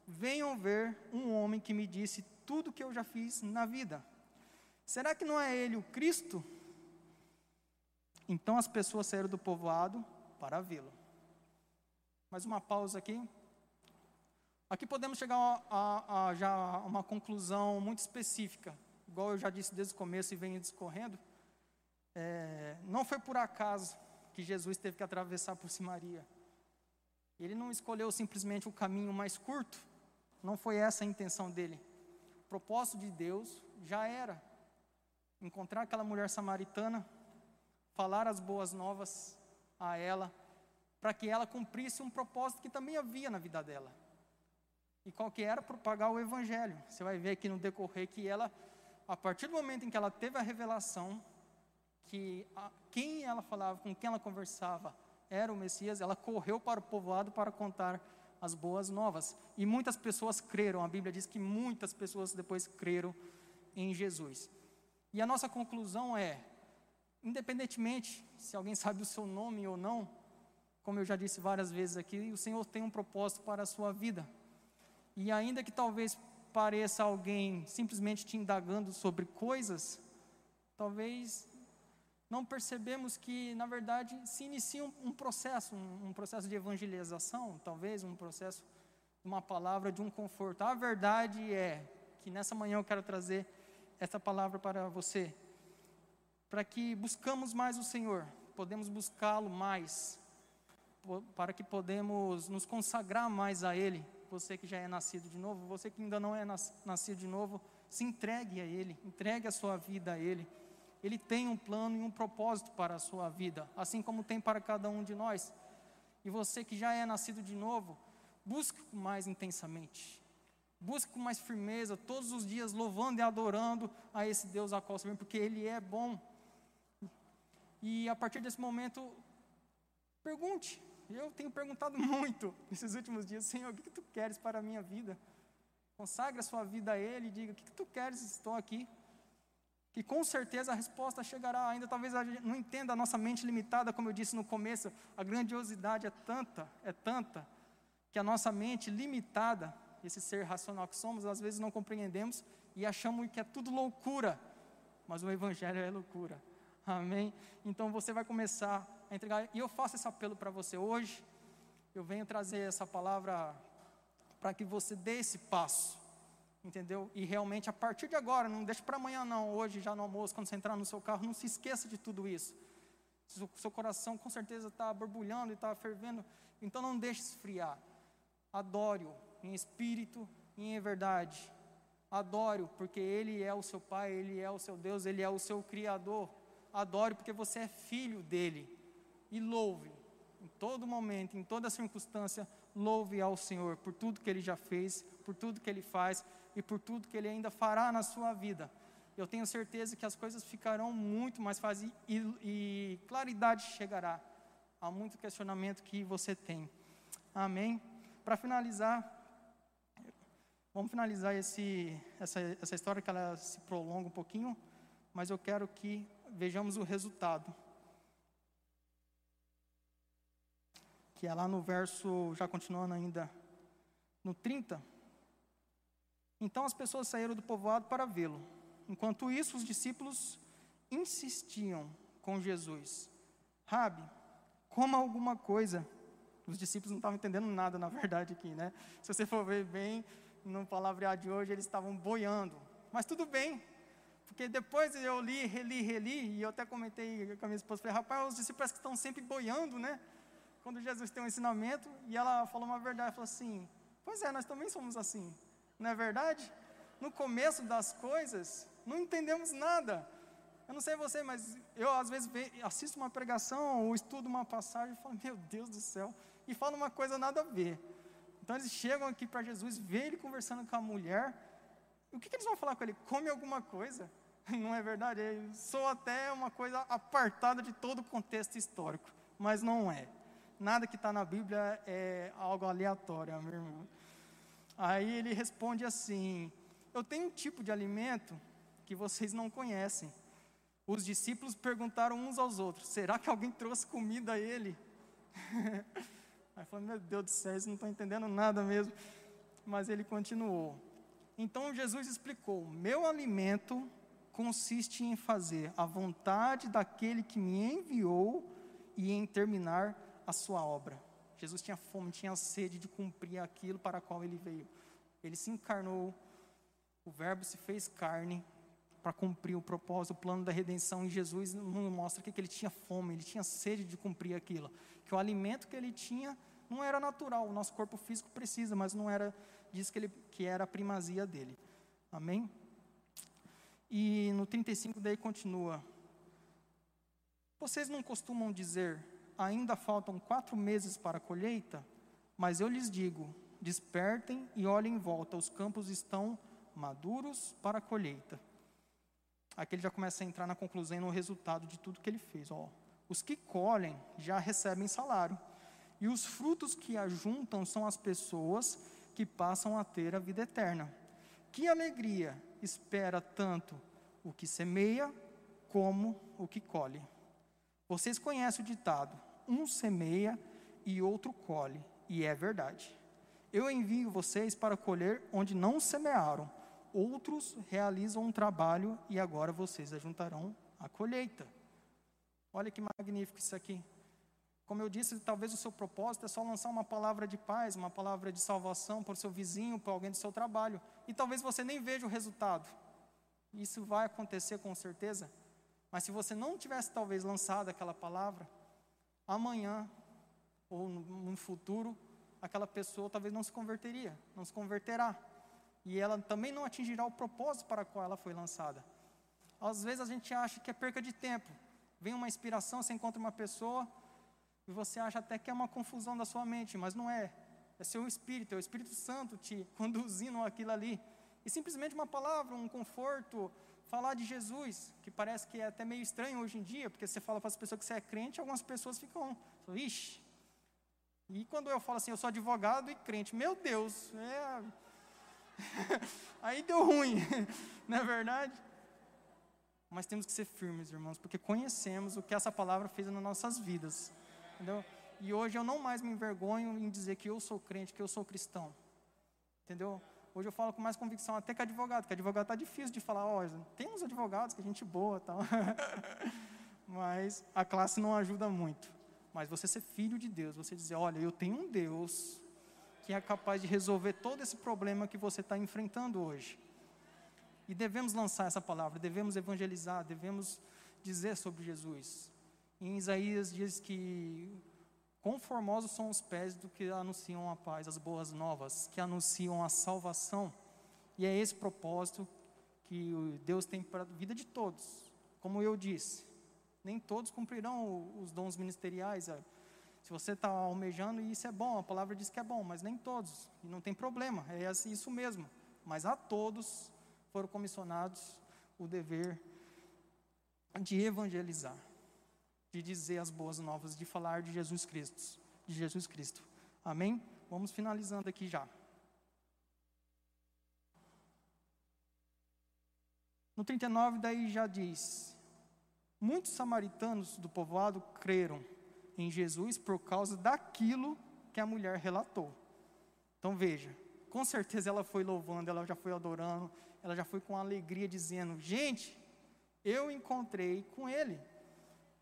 Venham ver um homem que me disse tudo o que eu já fiz na vida. Será que não é ele o Cristo? Então as pessoas saíram do povoado para vê-lo. Mais uma pausa aqui. Aqui podemos chegar a, a, a, já uma conclusão muito específica, igual eu já disse desde o começo e venho discorrendo. É, não foi por acaso que Jesus teve que atravessar por Samaria. Ele não escolheu simplesmente o caminho mais curto, não foi essa a intenção dele. O propósito de Deus já era encontrar aquela mulher samaritana, falar as boas novas a ela, para que ela cumprisse um propósito que também havia na vida dela. E qual que era? Propagar o evangelho. Você vai ver aqui no decorrer que ela, a partir do momento em que ela teve a revelação, que a, quem ela falava, com quem ela conversava, era o Messias, ela correu para o povoado para contar as boas novas. E muitas pessoas creram, a Bíblia diz que muitas pessoas depois creram em Jesus. E a nossa conclusão é: independentemente se alguém sabe o seu nome ou não, como eu já disse várias vezes aqui, o Senhor tem um propósito para a sua vida. E ainda que talvez pareça alguém simplesmente te indagando sobre coisas, talvez não percebemos que, na verdade, se inicia um, um processo, um, um, processo de evangelização, talvez um processo uma palavra de um conforto. A verdade é que nessa manhã eu quero trazer essa palavra para você, para que buscamos mais o Senhor, podemos buscá-lo mais, para que podemos nos consagrar mais a Ele. Você que já é nascido de novo, você que ainda não é nascido de novo, se entregue a Ele, entregue a sua vida a Ele. Ele tem um plano e um propósito para a sua vida, assim como tem para cada um de nós. E você que já é nascido de novo, busque mais intensamente. Busque com mais firmeza, todos os dias louvando e adorando a esse Deus a qual vem, porque Ele é bom. E a partir desse momento, pergunte, eu tenho perguntado muito nesses últimos dias, Senhor, o que, que tu queres para a minha vida? Consagre a sua vida a Ele e diga, o que, que tu queres, estou aqui. Que com certeza a resposta chegará, ainda talvez a gente não entenda a nossa mente limitada, como eu disse no começo, a grandiosidade é tanta, é tanta, que a nossa mente limitada, esse ser racional que somos, às vezes não compreendemos e achamos que é tudo loucura, mas o Evangelho é loucura. Amém? Então você vai começar entregar. E eu faço esse apelo para você hoje. Eu venho trazer essa palavra para que você dê esse passo. Entendeu? E realmente a partir de agora, não deixe para amanhã não, hoje já no almoço, quando você entrar no seu carro, não se esqueça de tudo isso. Seu, seu coração com certeza está borbulhando e está fervendo, então não deixe esfriar. Adore-o em espírito e em verdade. Adore-o porque Ele é o seu Pai, Ele é o seu Deus, Ele é o seu Criador. Adore porque você é filho dEle e louve em todo momento, em toda circunstância, louve ao Senhor por tudo que Ele já fez, por tudo que Ele faz e por tudo que Ele ainda fará na sua vida. Eu tenho certeza que as coisas ficarão muito mais fáceis e, e claridade chegará a muito questionamento que você tem. Amém? Para finalizar, vamos finalizar esse, essa, essa história que ela se prolonga um pouquinho, mas eu quero que vejamos o resultado. Que é lá no verso, já continuando ainda, no 30. Então as pessoas saíram do povoado para vê-lo. Enquanto isso, os discípulos insistiam com Jesus: Rabi, coma alguma coisa. Os discípulos não estavam entendendo nada, na verdade, aqui, né? Se você for ver bem, no palavreado de hoje, eles estavam boiando. Mas tudo bem, porque depois eu li, reli, reli, e eu até comentei com a minha esposa, falei, rapaz, os discípulos que estão sempre boiando, né? Quando Jesus tem um ensinamento e ela falou uma verdade, falou assim: Pois é, nós também somos assim, não é verdade? No começo das coisas, não entendemos nada. Eu não sei você, mas eu às vezes assisto uma pregação ou estudo uma passagem e falo: Meu Deus do céu, e falo uma coisa nada a ver. Então eles chegam aqui para Jesus, vê ele conversando com a mulher. O que, que eles vão falar com ele? Come alguma coisa? Não é verdade? Sou até uma coisa apartada de todo o contexto histórico, mas não é nada que está na Bíblia é algo aleatório, meu irmão. Aí ele responde assim: Eu tenho um tipo de alimento que vocês não conhecem. os discípulos perguntaram uns aos outros: será que alguém trouxe comida a ele? Aí falou: meu Deus do céu, eles não estão entendendo nada mesmo. Mas ele continuou. Então Jesus explicou: meu alimento consiste em fazer a vontade daquele que me enviou e em terminar a sua obra. Jesus tinha fome, tinha sede de cumprir aquilo para o qual ele veio. Ele se encarnou, o Verbo se fez carne para cumprir o propósito, o plano da redenção. E Jesus mostra que ele tinha fome, ele tinha sede de cumprir aquilo. Que o alimento que ele tinha não era natural, o nosso corpo físico precisa, mas não era disso que, ele, que era a primazia dele. Amém? E no 35 daí continua. Vocês não costumam dizer, ainda faltam quatro meses para a colheita? Mas eu lhes digo, despertem e olhem em volta, os campos estão maduros para a colheita. Aqui ele já começa a entrar na conclusão e no resultado de tudo que ele fez. Ó, os que colhem já recebem salário, e os frutos que ajuntam são as pessoas que passam a ter a vida eterna. Que alegria espera tanto o que semeia como o que colhe. Vocês conhecem o ditado: um semeia e outro colhe, e é verdade. Eu envio vocês para colher onde não semearam, outros realizam um trabalho e agora vocês ajuntarão a colheita. Olha que magnífico isso aqui. Como eu disse, talvez o seu propósito é só lançar uma palavra de paz, uma palavra de salvação para o seu vizinho, para alguém do seu trabalho. E talvez você nem veja o resultado. Isso vai acontecer com certeza. Mas se você não tivesse talvez lançado aquela palavra, amanhã ou no futuro, aquela pessoa talvez não se converteria, não se converterá. E ela também não atingirá o propósito para o qual ela foi lançada. Às vezes a gente acha que é perca de tempo. Vem uma inspiração, você encontra uma pessoa, e você acha até que é uma confusão da sua mente, mas não é. É seu espírito, é o Espírito Santo te conduzindo aquilo ali. E simplesmente uma palavra, um conforto, falar de Jesus, que parece que é até meio estranho hoje em dia, porque você fala para as pessoas que você é crente, algumas pessoas ficam, ixi. E quando eu falo assim, eu sou advogado e crente, meu Deus, é... aí deu ruim, não é verdade? Mas temos que ser firmes, irmãos, porque conhecemos o que essa palavra fez nas nossas vidas. Entendeu? E hoje eu não mais me envergonho em dizer que eu sou crente, que eu sou cristão. Entendeu? Hoje eu falo com mais convicção até que advogado, que advogado está difícil de falar, oh, tem uns advogados que a gente boa tal. Mas a classe não ajuda muito. Mas você ser filho de Deus, você dizer, olha, eu tenho um Deus que é capaz de resolver todo esse problema que você está enfrentando hoje. E devemos lançar essa palavra, devemos evangelizar, devemos dizer sobre Jesus. Em Isaías diz que conformosos são os pés do que anunciam a paz, as boas novas, que anunciam a salvação. E é esse propósito que Deus tem para a vida de todos. Como eu disse, nem todos cumprirão os dons ministeriais. É, se você está almejando, isso é bom, a palavra diz que é bom, mas nem todos. E não tem problema, é assim, isso mesmo. Mas a todos foram comissionados o dever de evangelizar de dizer as boas novas, de falar de Jesus Cristo, de Jesus Cristo. Amém? Vamos finalizando aqui já. No 39 daí já diz: Muitos samaritanos do povoado creram em Jesus por causa daquilo que a mulher relatou. Então veja, com certeza ela foi louvando, ela já foi adorando, ela já foi com alegria dizendo: Gente, eu encontrei com ele.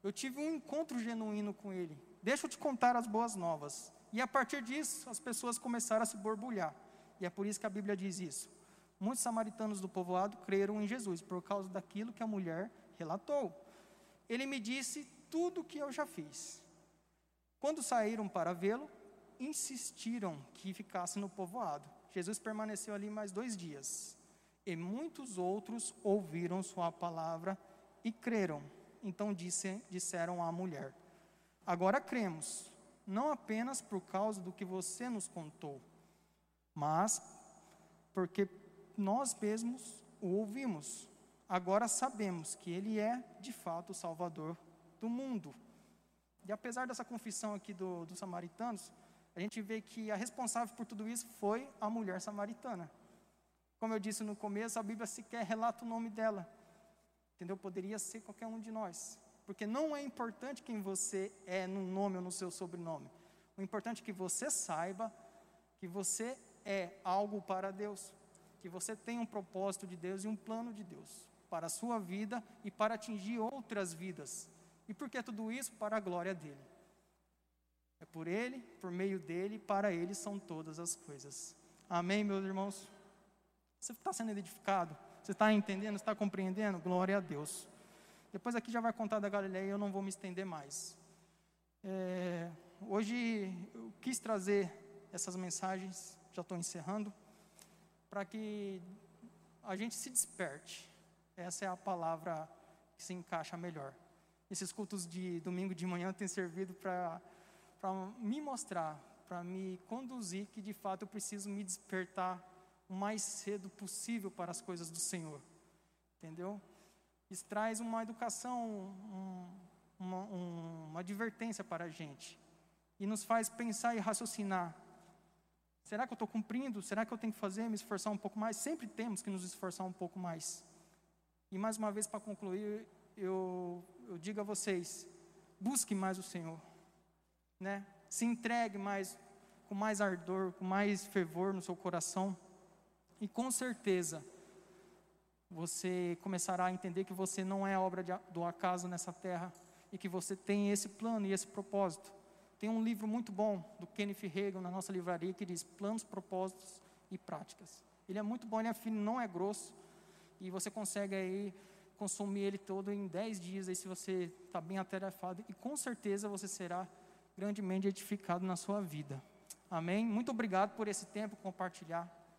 Eu tive um encontro genuíno com ele. Deixa eu te contar as boas novas. E a partir disso, as pessoas começaram a se borbulhar. E é por isso que a Bíblia diz isso. Muitos samaritanos do povoado creram em Jesus por causa daquilo que a mulher relatou. Ele me disse tudo o que eu já fiz. Quando saíram para vê-lo, insistiram que ficasse no povoado. Jesus permaneceu ali mais dois dias. E muitos outros ouviram sua palavra e creram. Então disse, disseram à mulher: Agora cremos, não apenas por causa do que você nos contou, mas porque nós mesmos o ouvimos. Agora sabemos que ele é, de fato, o Salvador do mundo. E apesar dessa confissão aqui do, dos samaritanos, a gente vê que a responsável por tudo isso foi a mulher samaritana. Como eu disse no começo, a Bíblia sequer relata o nome dela. Entendeu? Poderia ser qualquer um de nós. Porque não é importante quem você é no nome ou no seu sobrenome. O importante é que você saiba que você é algo para Deus. Que você tem um propósito de Deus e um plano de Deus para a sua vida e para atingir outras vidas. E por que tudo isso? Para a glória dele. É por ele, por meio dele, para ele são todas as coisas. Amém, meus irmãos? Você está sendo edificado? Você está entendendo? Está compreendendo? Glória a Deus. Depois aqui já vai contar da Galileia, eu não vou me estender mais. É, hoje eu quis trazer essas mensagens, já estou encerrando, para que a gente se desperte. Essa é a palavra que se encaixa melhor. Esses cultos de domingo de manhã têm servido para me mostrar, para me conduzir que de fato eu preciso me despertar o mais cedo possível para as coisas do Senhor. Entendeu? Isso traz uma educação, um, uma, um, uma advertência para a gente. E nos faz pensar e raciocinar. Será que eu estou cumprindo? Será que eu tenho que fazer, me esforçar um pouco mais? Sempre temos que nos esforçar um pouco mais. E mais uma vez, para concluir, eu, eu digo a vocês: busque mais o Senhor. Né? Se entregue mais, com mais ardor, com mais fervor no seu coração. E com certeza, você começará a entender que você não é obra de, do acaso nessa terra e que você tem esse plano e esse propósito. Tem um livro muito bom do Kenneth Hagin na nossa livraria que diz Planos, Propósitos e Práticas. Ele é muito bom, ele é fino, não é grosso e você consegue aí consumir ele todo em 10 dias aí se você está bem atarefado e com certeza você será grandemente edificado na sua vida. Amém? Muito obrigado por esse tempo compartilhar.